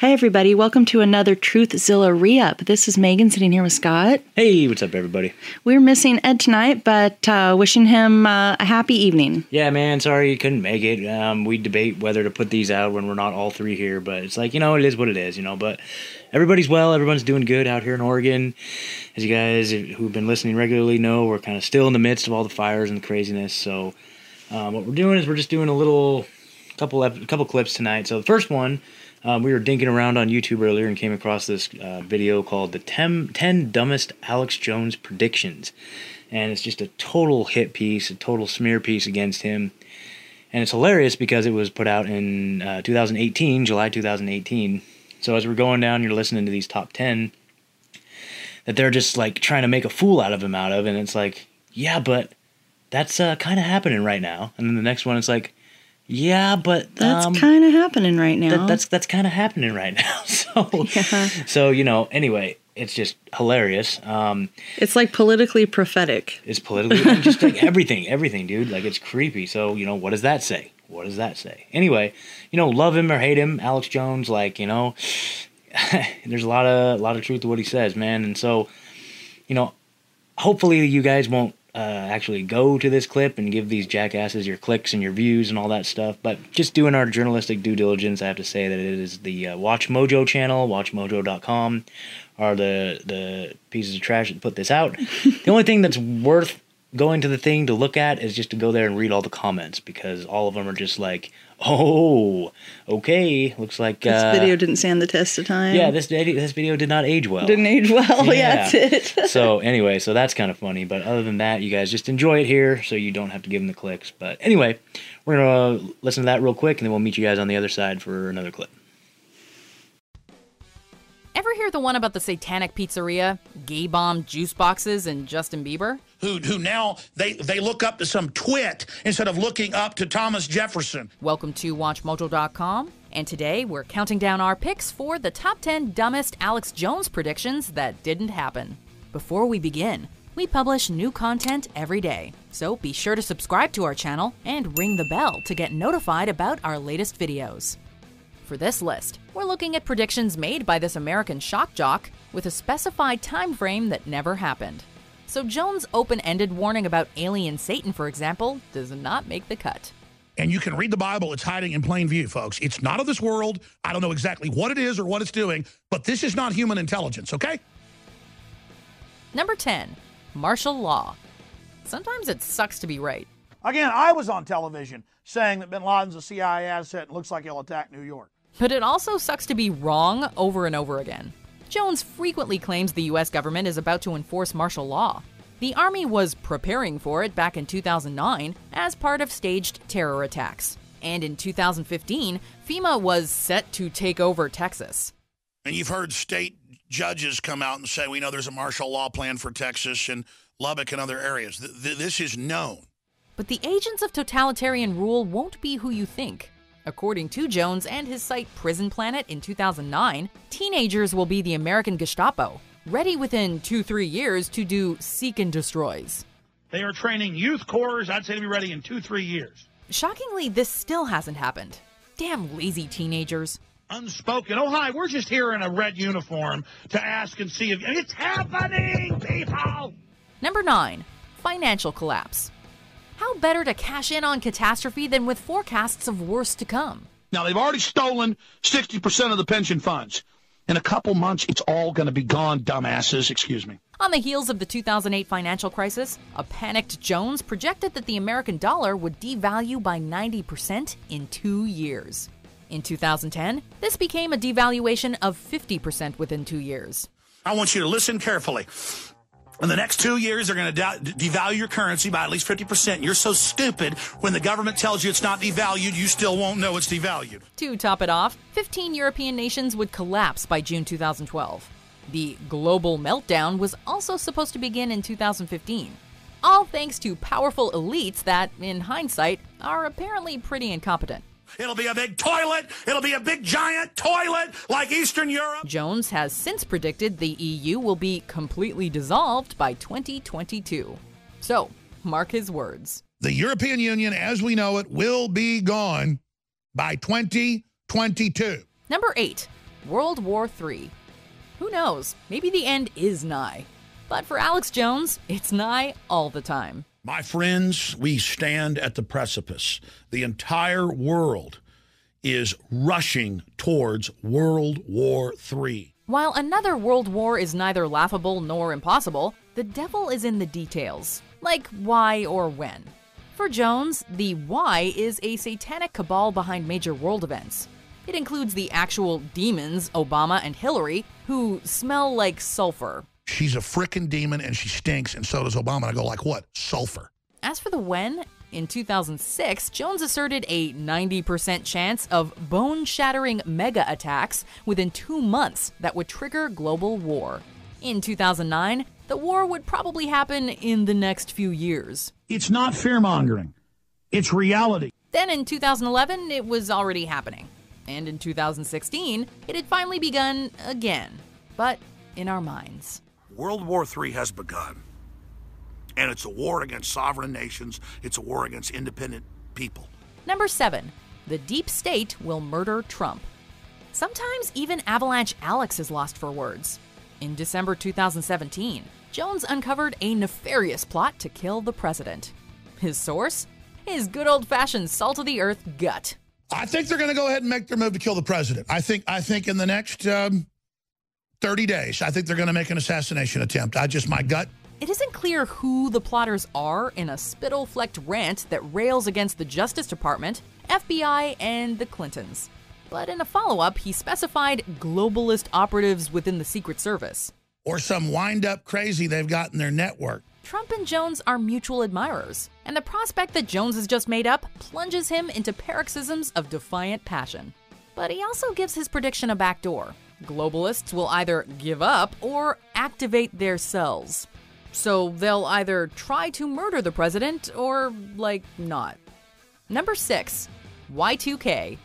Hi, everybody. Welcome to another Truthzilla re up. This is Megan sitting here with Scott. Hey, what's up, everybody? We're missing Ed tonight, but uh, wishing him uh, a happy evening. Yeah, man, sorry you couldn't make it. Um, we debate whether to put these out when we're not all three here, but it's like, you know, it is what it is, you know. But everybody's well, everyone's doing good out here in Oregon. As you guys who've been listening regularly know, we're kind of still in the midst of all the fires and the craziness. So, um, what we're doing is we're just doing a little couple, ep- couple clips tonight. So, the first one um, we were dinking around on YouTube earlier and came across this uh, video called the 10, 10 Dumbest Alex Jones Predictions. And it's just a total hit piece, a total smear piece against him. And it's hilarious because it was put out in uh, 2018, July 2018. So as we're going down, you're listening to these top 10 that they're just like trying to make a fool out of him out of. And it's like, yeah, but that's uh, kind of happening right now. And then the next one, it's like, yeah, but That's um, kind of happening right now. that, that's that's kind of happening right now. So Yeah. so you know anyway, it's just hilarious. Um, it's like politically prophetic. it's politically just like everything, everything, dude. Like it's creepy. So you know what does that say? What does that say? Anyway, you know, love him or hate him, Alex Jones. Like you know, there's a lot of a lot of truth to what he says, man. And so, you know, hopefully you guys won't uh, actually go to this clip and give these jackasses your clicks and your views and all that stuff. But just doing our journalistic due diligence, I have to say that it is the uh, Watch Mojo channel, watchmojo.com, are the the pieces of trash that put this out. the only thing that's worth going to the thing to look at is just to go there and read all the comments because all of them are just like, oh, okay, looks like This uh, video didn't stand the test of time. Yeah, this this video did not age well. didn't age well. Yeah, Yeah. that's it. so anyway, so that's kind of funny. But other than that, you guys just enjoy it here, so you don't have to give them the clicks. But anyway, we're gonna listen to that real quick, and then we'll meet you guys on the other side for another clip. Ever hear the one about the satanic pizzeria, gay bomb juice boxes, and Justin Bieber? who who now they they look up to some twit instead of looking up to Thomas Jefferson. Welcome to WatchMojo.com, and today we're counting down our picks for the top 10 dumbest Alex Jones predictions that didn't happen. Before we begin, we publish new content every day, so be sure to subscribe to our channel and ring the bell to get notified about our latest videos. For this list, we're looking at predictions made by this American shock jock with a specified time frame that never happened. So Jones' open-ended warning about alien Satan, for example, does not make the cut. And you can read the Bible. It's hiding in plain view, folks. It's not of this world. I don't know exactly what it is or what it's doing, but this is not human intelligence, okay? Number 10, martial law. Sometimes it sucks to be right. Again, I was on television saying that bin Laden's a CIA asset and looks like he'll attack New York. But it also sucks to be wrong over and over again. Jones frequently claims the US government is about to enforce martial law. The Army was preparing for it back in 2009 as part of staged terror attacks. And in 2015, FEMA was set to take over Texas. And you've heard state judges come out and say, we know there's a martial law plan for Texas and Lubbock and other areas. Th- th- this is known. But the agents of totalitarian rule won't be who you think. According to Jones and his site Prison Planet in 2009, teenagers will be the American Gestapo, ready within two, three years to do seek and destroys. They are training youth corps. I'd say to be ready in two, three years. Shockingly, this still hasn't happened. Damn lazy teenagers. Unspoken. Oh, hi. We're just here in a red uniform to ask and see if it's happening, people. Number 9. Financial collapse. How better to cash in on catastrophe than with forecasts of worse to come? Now, they've already stolen 60% of the pension funds. In a couple months, it's all going to be gone, dumbasses. Excuse me. On the heels of the 2008 financial crisis, a panicked Jones projected that the American dollar would devalue by 90% in two years. In 2010, this became a devaluation of 50% within two years. I want you to listen carefully. In the next two years, they're going to de- devalue your currency by at least 50%. You're so stupid when the government tells you it's not devalued, you still won't know it's devalued. To top it off, 15 European nations would collapse by June 2012. The global meltdown was also supposed to begin in 2015. All thanks to powerful elites that, in hindsight, are apparently pretty incompetent. It'll be a big toilet. It'll be a big giant toilet like Eastern Europe. Jones has since predicted the EU will be completely dissolved by 2022. So, mark his words. The European Union, as we know it, will be gone by 2022. Number 8. World War III. Who knows? Maybe the end is nigh. But for Alex Jones, it's nigh all the time. My friends, we stand at the precipice. The entire world is rushing towards World War III. While another world war is neither laughable nor impossible, the devil is in the details, like why or when. For Jones, the why is a satanic cabal behind major world events. It includes the actual demons, Obama and Hillary, who smell like sulfur. She's a frickin' demon and she stinks, and so does Obama. And I go, like what? Sulfur. As for the when, in 2006, Jones asserted a 90% chance of bone shattering mega attacks within two months that would trigger global war. In 2009, the war would probably happen in the next few years. It's not fear mongering, it's reality. Then in 2011, it was already happening. And in 2016, it had finally begun again, but in our minds. World War III has begun. And it's a war against sovereign nations, it's a war against independent people. Number seven, the deep state will murder Trump. Sometimes even Avalanche Alex is lost for words. In December 2017, Jones uncovered a nefarious plot to kill the president. His source? His good old fashioned salt of the earth gut. I think they're going to go ahead and make their move to kill the president. I think I think in the next um, 30 days, I think they're going to make an assassination attempt. I just, my gut. It isn't clear who the plotters are in a spittle flecked rant that rails against the Justice Department, FBI, and the Clintons. But in a follow up, he specified globalist operatives within the Secret Service. Or some wind up crazy they've got in their network. Trump and Jones are mutual admirers, and the prospect that Jones has just made up plunges him into paroxysms of defiant passion. But he also gives his prediction a backdoor. Globalists will either give up or activate their cells. So they'll either try to murder the president or, like, not. Number six, Y2K.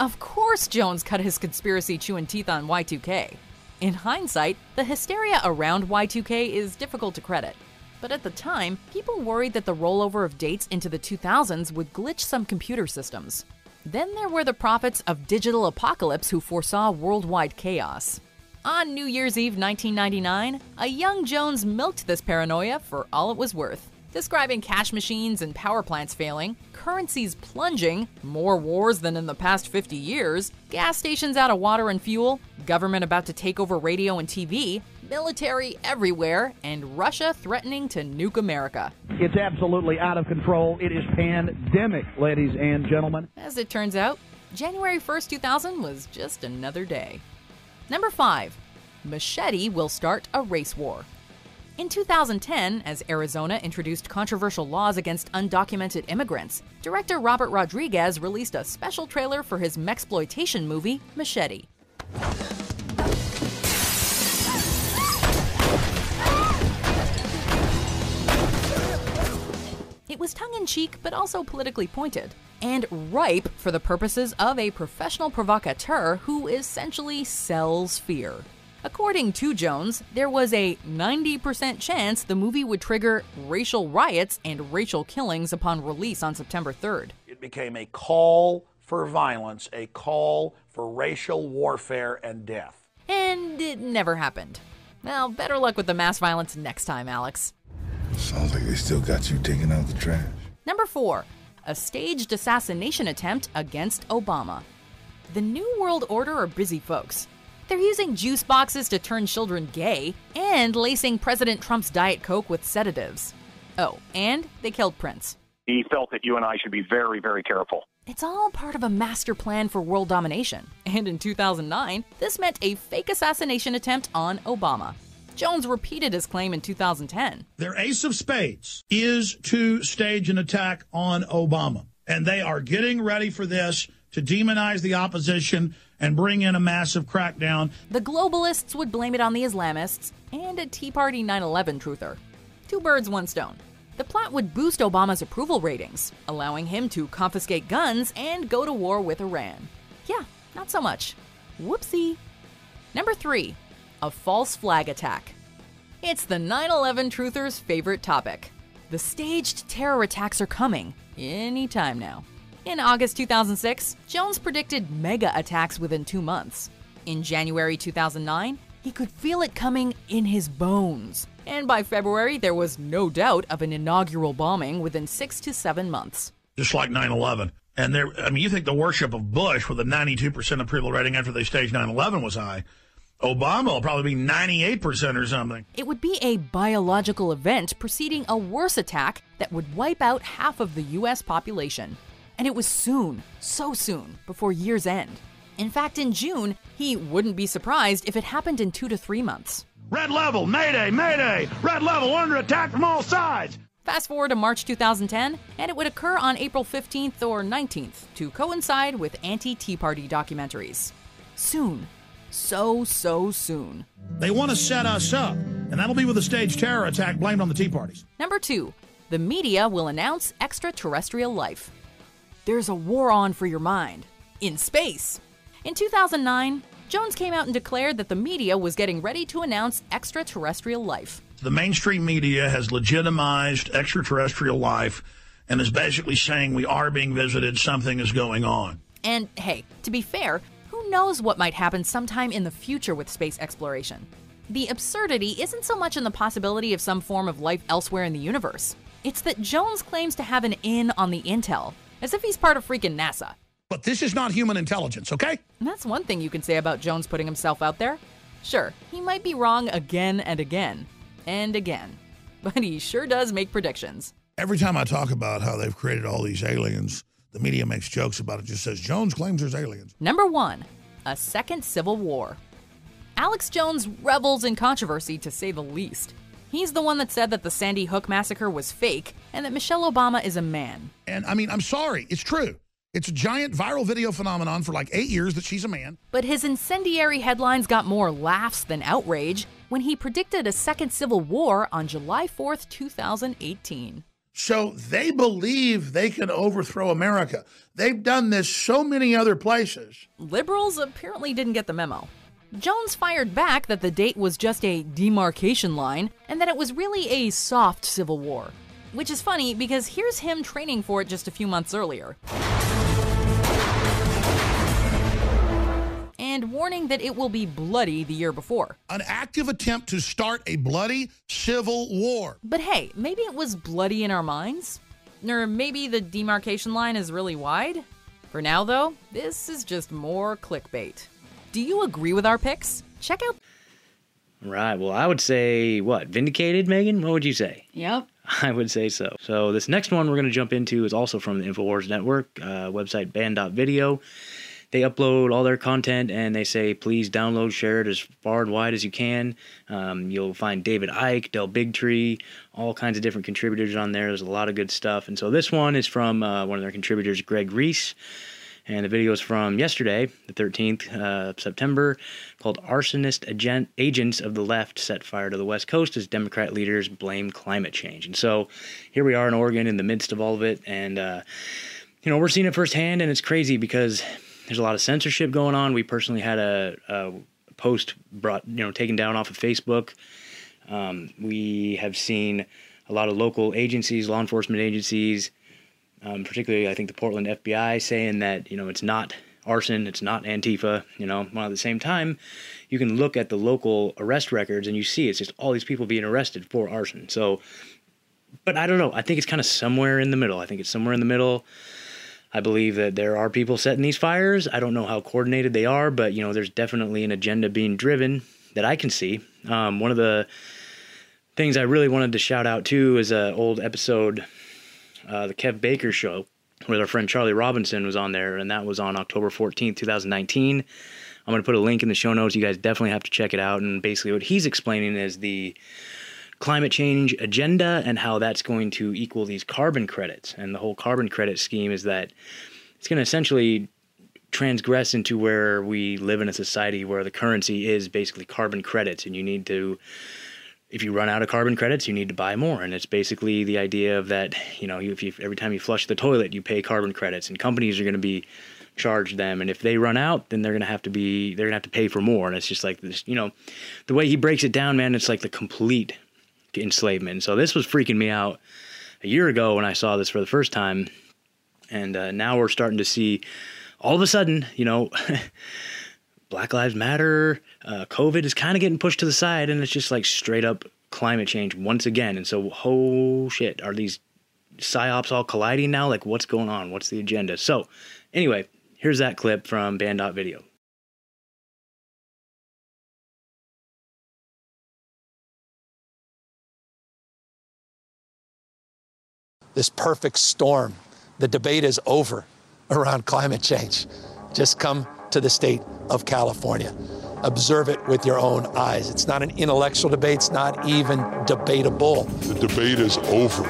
Of course, Jones cut his conspiracy chewing teeth on Y2K. In hindsight, the hysteria around Y2K is difficult to credit. But at the time, people worried that the rollover of dates into the 2000s would glitch some computer systems. Then there were the prophets of digital apocalypse who foresaw worldwide chaos. On New Year's Eve 1999, a young Jones milked this paranoia for all it was worth, describing cash machines and power plants failing, currencies plunging, more wars than in the past 50 years, gas stations out of water and fuel, government about to take over radio and TV, military everywhere, and Russia threatening to nuke America. It's absolutely out of control. It is pandemic, ladies and gentlemen. As it turns out, January 1st, 2000 was just another day. Number 5. Machete will start a race war. In 2010, as Arizona introduced controversial laws against undocumented immigrants, director Robert Rodriguez released a special trailer for his mexploitation movie, Machete. It was tongue in cheek, but also politically pointed, and ripe for the purposes of a professional provocateur who essentially sells fear. According to Jones, there was a 90% chance the movie would trigger racial riots and racial killings upon release on September 3rd. It became a call for violence, a call for racial warfare and death. And it never happened. Well, better luck with the mass violence next time, Alex. Sounds like they still got you taking out the trash. Number four, a staged assassination attempt against Obama. The New World Order are busy folks. They're using juice boxes to turn children gay and lacing President Trump's Diet Coke with sedatives. Oh, and they killed Prince. He felt that you and I should be very, very careful. It's all part of a master plan for world domination. And in 2009, this meant a fake assassination attempt on Obama. Jones repeated his claim in 2010. Their ace of spades is to stage an attack on Obama. And they are getting ready for this to demonize the opposition and bring in a massive crackdown. The globalists would blame it on the Islamists and a Tea Party 9 11 truther. Two birds, one stone. The plot would boost Obama's approval ratings, allowing him to confiscate guns and go to war with Iran. Yeah, not so much. Whoopsie. Number three, a false flag attack. It's the 9 11 truther's favorite topic. The staged terror attacks are coming anytime now. In August 2006, Jones predicted mega attacks within two months. In January 2009, he could feel it coming in his bones. And by February, there was no doubt of an inaugural bombing within six to seven months. Just like 9 11. And there, I mean, you think the worship of Bush with a 92% approval rating after they staged 9 11 was high. Obama will probably be 98% or something. It would be a biological event preceding a worse attack that would wipe out half of the US population. And it was soon, so soon, before year's end. In fact, in June, he wouldn't be surprised if it happened in two to three months. Red level, mayday, mayday, red level, under attack from all sides. Fast forward to March 2010, and it would occur on April 15th or 19th to coincide with anti Tea Party documentaries. Soon. So, so soon. They want to set us up, and that'll be with a staged terror attack blamed on the Tea Parties. Number two, the media will announce extraterrestrial life. There's a war on for your mind. In space. In 2009, Jones came out and declared that the media was getting ready to announce extraterrestrial life. The mainstream media has legitimized extraterrestrial life and is basically saying we are being visited, something is going on. And hey, to be fair, knows what might happen sometime in the future with space exploration? The absurdity isn't so much in the possibility of some form of life elsewhere in the universe. It's that Jones claims to have an in on the intel, as if he's part of freaking NASA. But this is not human intelligence, okay? And that's one thing you can say about Jones putting himself out there. Sure, he might be wrong again and again and again, but he sure does make predictions. Every time I talk about how they've created all these aliens, the media makes jokes about it, just says Jones claims there's aliens. Number one, a second civil war. Alex Jones revels in controversy to say the least. He's the one that said that the Sandy Hook massacre was fake and that Michelle Obama is a man. And I mean, I'm sorry, it's true. It's a giant viral video phenomenon for like eight years that she's a man. But his incendiary headlines got more laughs than outrage when he predicted a second civil war on July 4th, 2018. So they believe they can overthrow America. They've done this so many other places. Liberals apparently didn't get the memo. Jones fired back that the date was just a demarcation line and that it was really a soft civil war. Which is funny because here's him training for it just a few months earlier. And warning that it will be bloody the year before. An active attempt to start a bloody civil war. But hey, maybe it was bloody in our minds? Or maybe the demarcation line is really wide? For now, though, this is just more clickbait. Do you agree with our picks? Check out. Right. Well, I would say what? Vindicated, Megan? What would you say? Yep. I would say so. So this next one we're going to jump into is also from the Infowars Network uh, website, banned.video. They upload all their content and they say, please download, share it as far and wide as you can. Um, you'll find David Icke, Del Bigtree, all kinds of different contributors on there. There's a lot of good stuff. And so this one is from uh, one of their contributors, Greg Reese. And the video is from yesterday, the 13th uh, September, called Arsonist Agent- Agents of the Left Set Fire to the West Coast as Democrat Leaders Blame Climate Change. And so here we are in Oregon in the midst of all of it. And, uh, you know, we're seeing it firsthand, and it's crazy because there's a lot of censorship going on. We personally had a, a post brought, you know, taken down off of Facebook. Um, we have seen a lot of local agencies, law enforcement agencies, um, particularly I think the Portland FBI, saying that you know it's not arson, it's not Antifa. You know, while at the same time, you can look at the local arrest records and you see it's just all these people being arrested for arson. So, but I don't know. I think it's kind of somewhere in the middle. I think it's somewhere in the middle. I believe that there are people setting these fires. I don't know how coordinated they are, but you know, there's definitely an agenda being driven that I can see. Um, one of the things I really wanted to shout out too is an old episode, uh, the Kev Baker show, where our friend Charlie Robinson was on there, and that was on October 14th, 2019. I'm going to put a link in the show notes. You guys definitely have to check it out. And basically, what he's explaining is the climate change agenda and how that's going to equal these carbon credits. And the whole carbon credit scheme is that it's going to essentially transgress into where we live in a society where the currency is basically carbon credits, and you need to if you run out of carbon credits, you need to buy more. And it's basically the idea of that, you know, if you, every time you flush the toilet, you pay carbon credits, and companies are going to be charged them. And if they run out, then they're going to have to be, they're going to have to pay for more. And it's just like this, you know, the way he breaks it down, man, it's like the complete enslavement. So this was freaking me out a year ago when I saw this for the first time. And uh, now we're starting to see all of a sudden, you know, Black Lives Matter, uh, COVID is kind of getting pushed to the side, and it's just like straight up climate change once again. And so, oh shit, are these psyops all colliding now? Like, what's going on? What's the agenda? So, anyway, here's that clip from Banned Video. This perfect storm. The debate is over around climate change. Just come to the state of California. Observe it with your own eyes. It's not an intellectual debate, it's not even debatable. The debate is over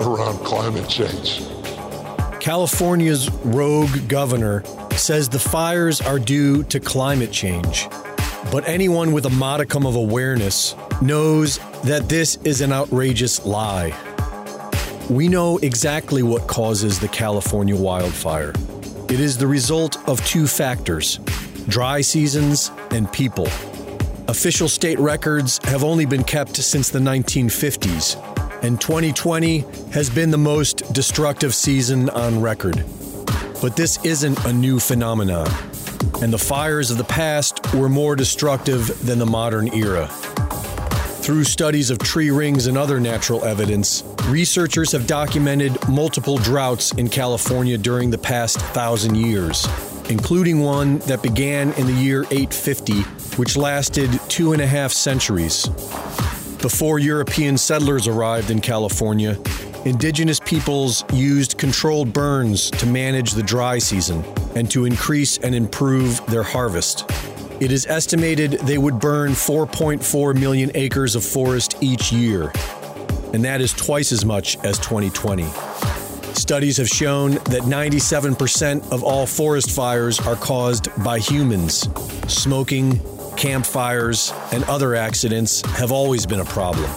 around climate change. California's rogue governor says the fires are due to climate change. But anyone with a modicum of awareness knows that this is an outrageous lie. We know exactly what causes the California wildfire. It is the result of two factors dry seasons and people. Official state records have only been kept since the 1950s, and 2020 has been the most destructive season on record. But this isn't a new phenomenon, and the fires of the past were more destructive than the modern era. Through studies of tree rings and other natural evidence, researchers have documented multiple droughts in California during the past thousand years, including one that began in the year 850, which lasted two and a half centuries. Before European settlers arrived in California, indigenous peoples used controlled burns to manage the dry season and to increase and improve their harvest. It is estimated they would burn 4.4 million acres of forest each year, and that is twice as much as 2020. Studies have shown that 97% of all forest fires are caused by humans. Smoking, campfires, and other accidents have always been a problem.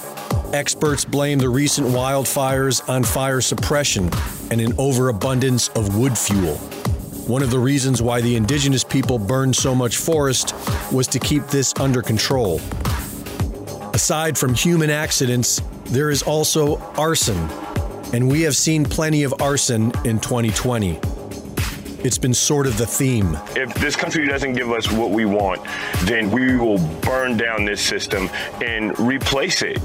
Experts blame the recent wildfires on fire suppression and an overabundance of wood fuel. One of the reasons why the indigenous people burned so much forest was to keep this under control. Aside from human accidents, there is also arson, and we have seen plenty of arson in 2020. It's been sort of the theme. If this country doesn't give us what we want, then we will burn down this system and replace it.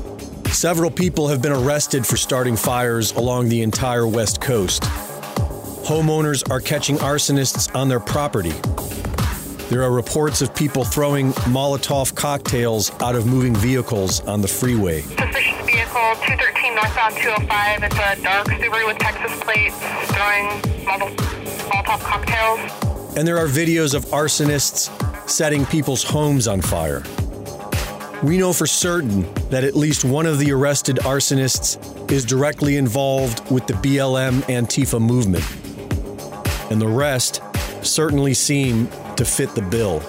Several people have been arrested for starting fires along the entire West Coast. Homeowners are catching arsonists on their property. There are reports of people throwing Molotov cocktails out of moving vehicles on the freeway. Suspicious vehicle 213 northbound 205. It's a dark Subaru with Texas plates throwing Molotov cocktails. And there are videos of arsonists setting people's homes on fire. We know for certain that at least one of the arrested arsonists is directly involved with the BLM Antifa movement. And the rest certainly seem to fit the bill.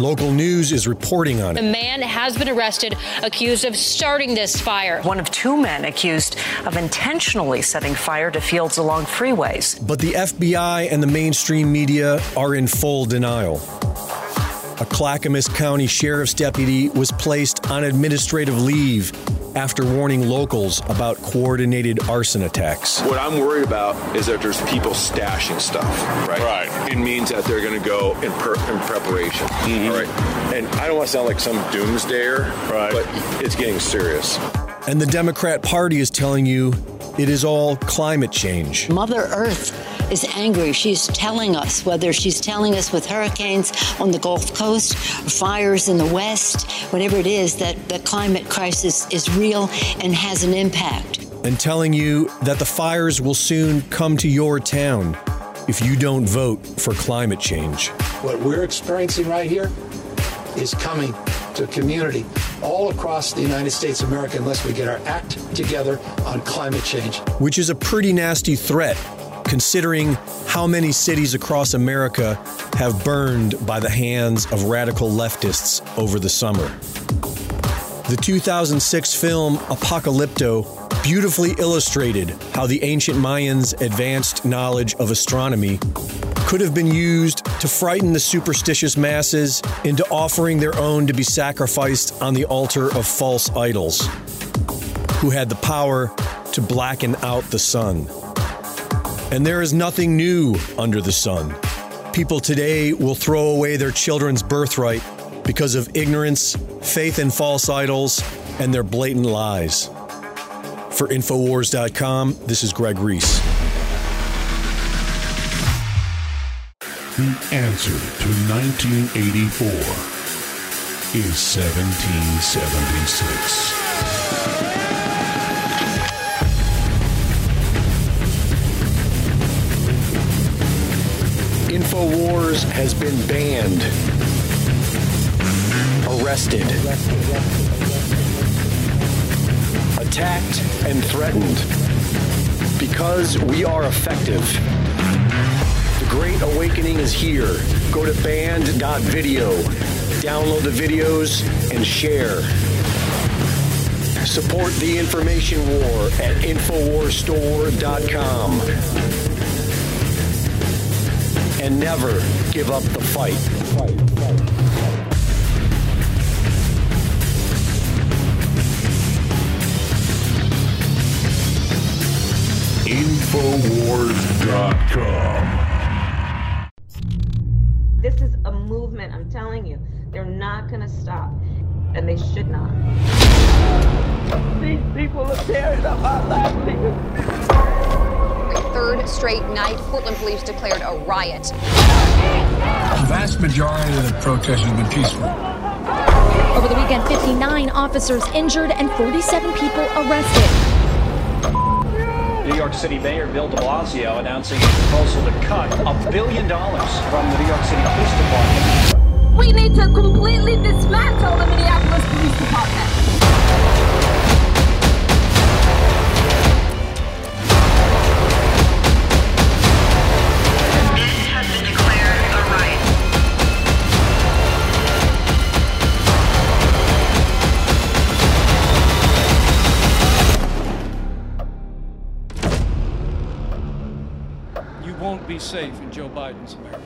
Local news is reporting on it. A man has been arrested, accused of starting this fire. One of two men accused of intentionally setting fire to fields along freeways. But the FBI and the mainstream media are in full denial. A Clackamas County Sheriff's deputy was placed on administrative leave after warning locals about coordinated arson attacks. What I'm worried about is that there's people stashing stuff, right? Right. It means that they're going to go in, per- in preparation, Mm-hmm. all right? And I don't want to sound like some doomsdayer, Right. but it's getting serious. And the Democrat Party is telling you it is all climate change. Mother Earth is angry. She's telling us, whether she's telling us with hurricanes on the Gulf Coast, fires in the West, whatever it is, that the climate crisis is real and has an impact. And telling you that the fires will soon come to your town if you don't vote for climate change. What we're experiencing right here is coming to a community all across the United States of America unless we get our act together on climate change. which is a pretty nasty threat considering how many cities across America have burned by the hands of radical leftists over the summer. The 2006 film Apocalypto beautifully illustrated how the ancient Mayans' advanced knowledge of astronomy could have been used to frighten the superstitious masses into offering their own to be sacrificed on the altar of false idols, who had the power to blacken out the sun. And there is nothing new under the sun. people today will throw away their children's birthright because of ignorance, faith in false idols, and their blatant lies. For Infowars.com, this is Greg Reese. The answer to 1984 is 1776. InfoWars has been banned, arrested, attacked, and threatened because we are effective. The Great Awakening is here. Go to banned.video, download the videos, and share. Support the information war at InfoWarsStore.com and never give up the fight. Infowars.com. This is a movement, I'm telling you. They're not going to stop, and they should not. These people are tearing up our livelihood. A third straight night, Portland police declared a riot. The vast majority of the protest has been peaceful. Over the weekend, 59 officers injured and 47 people arrested. New York City Mayor Bill de Blasio announcing a proposal to cut a billion dollars from the New York City Police Department. We need to completely dismantle the Minneapolis Police Department. Safe in Joe Biden's America.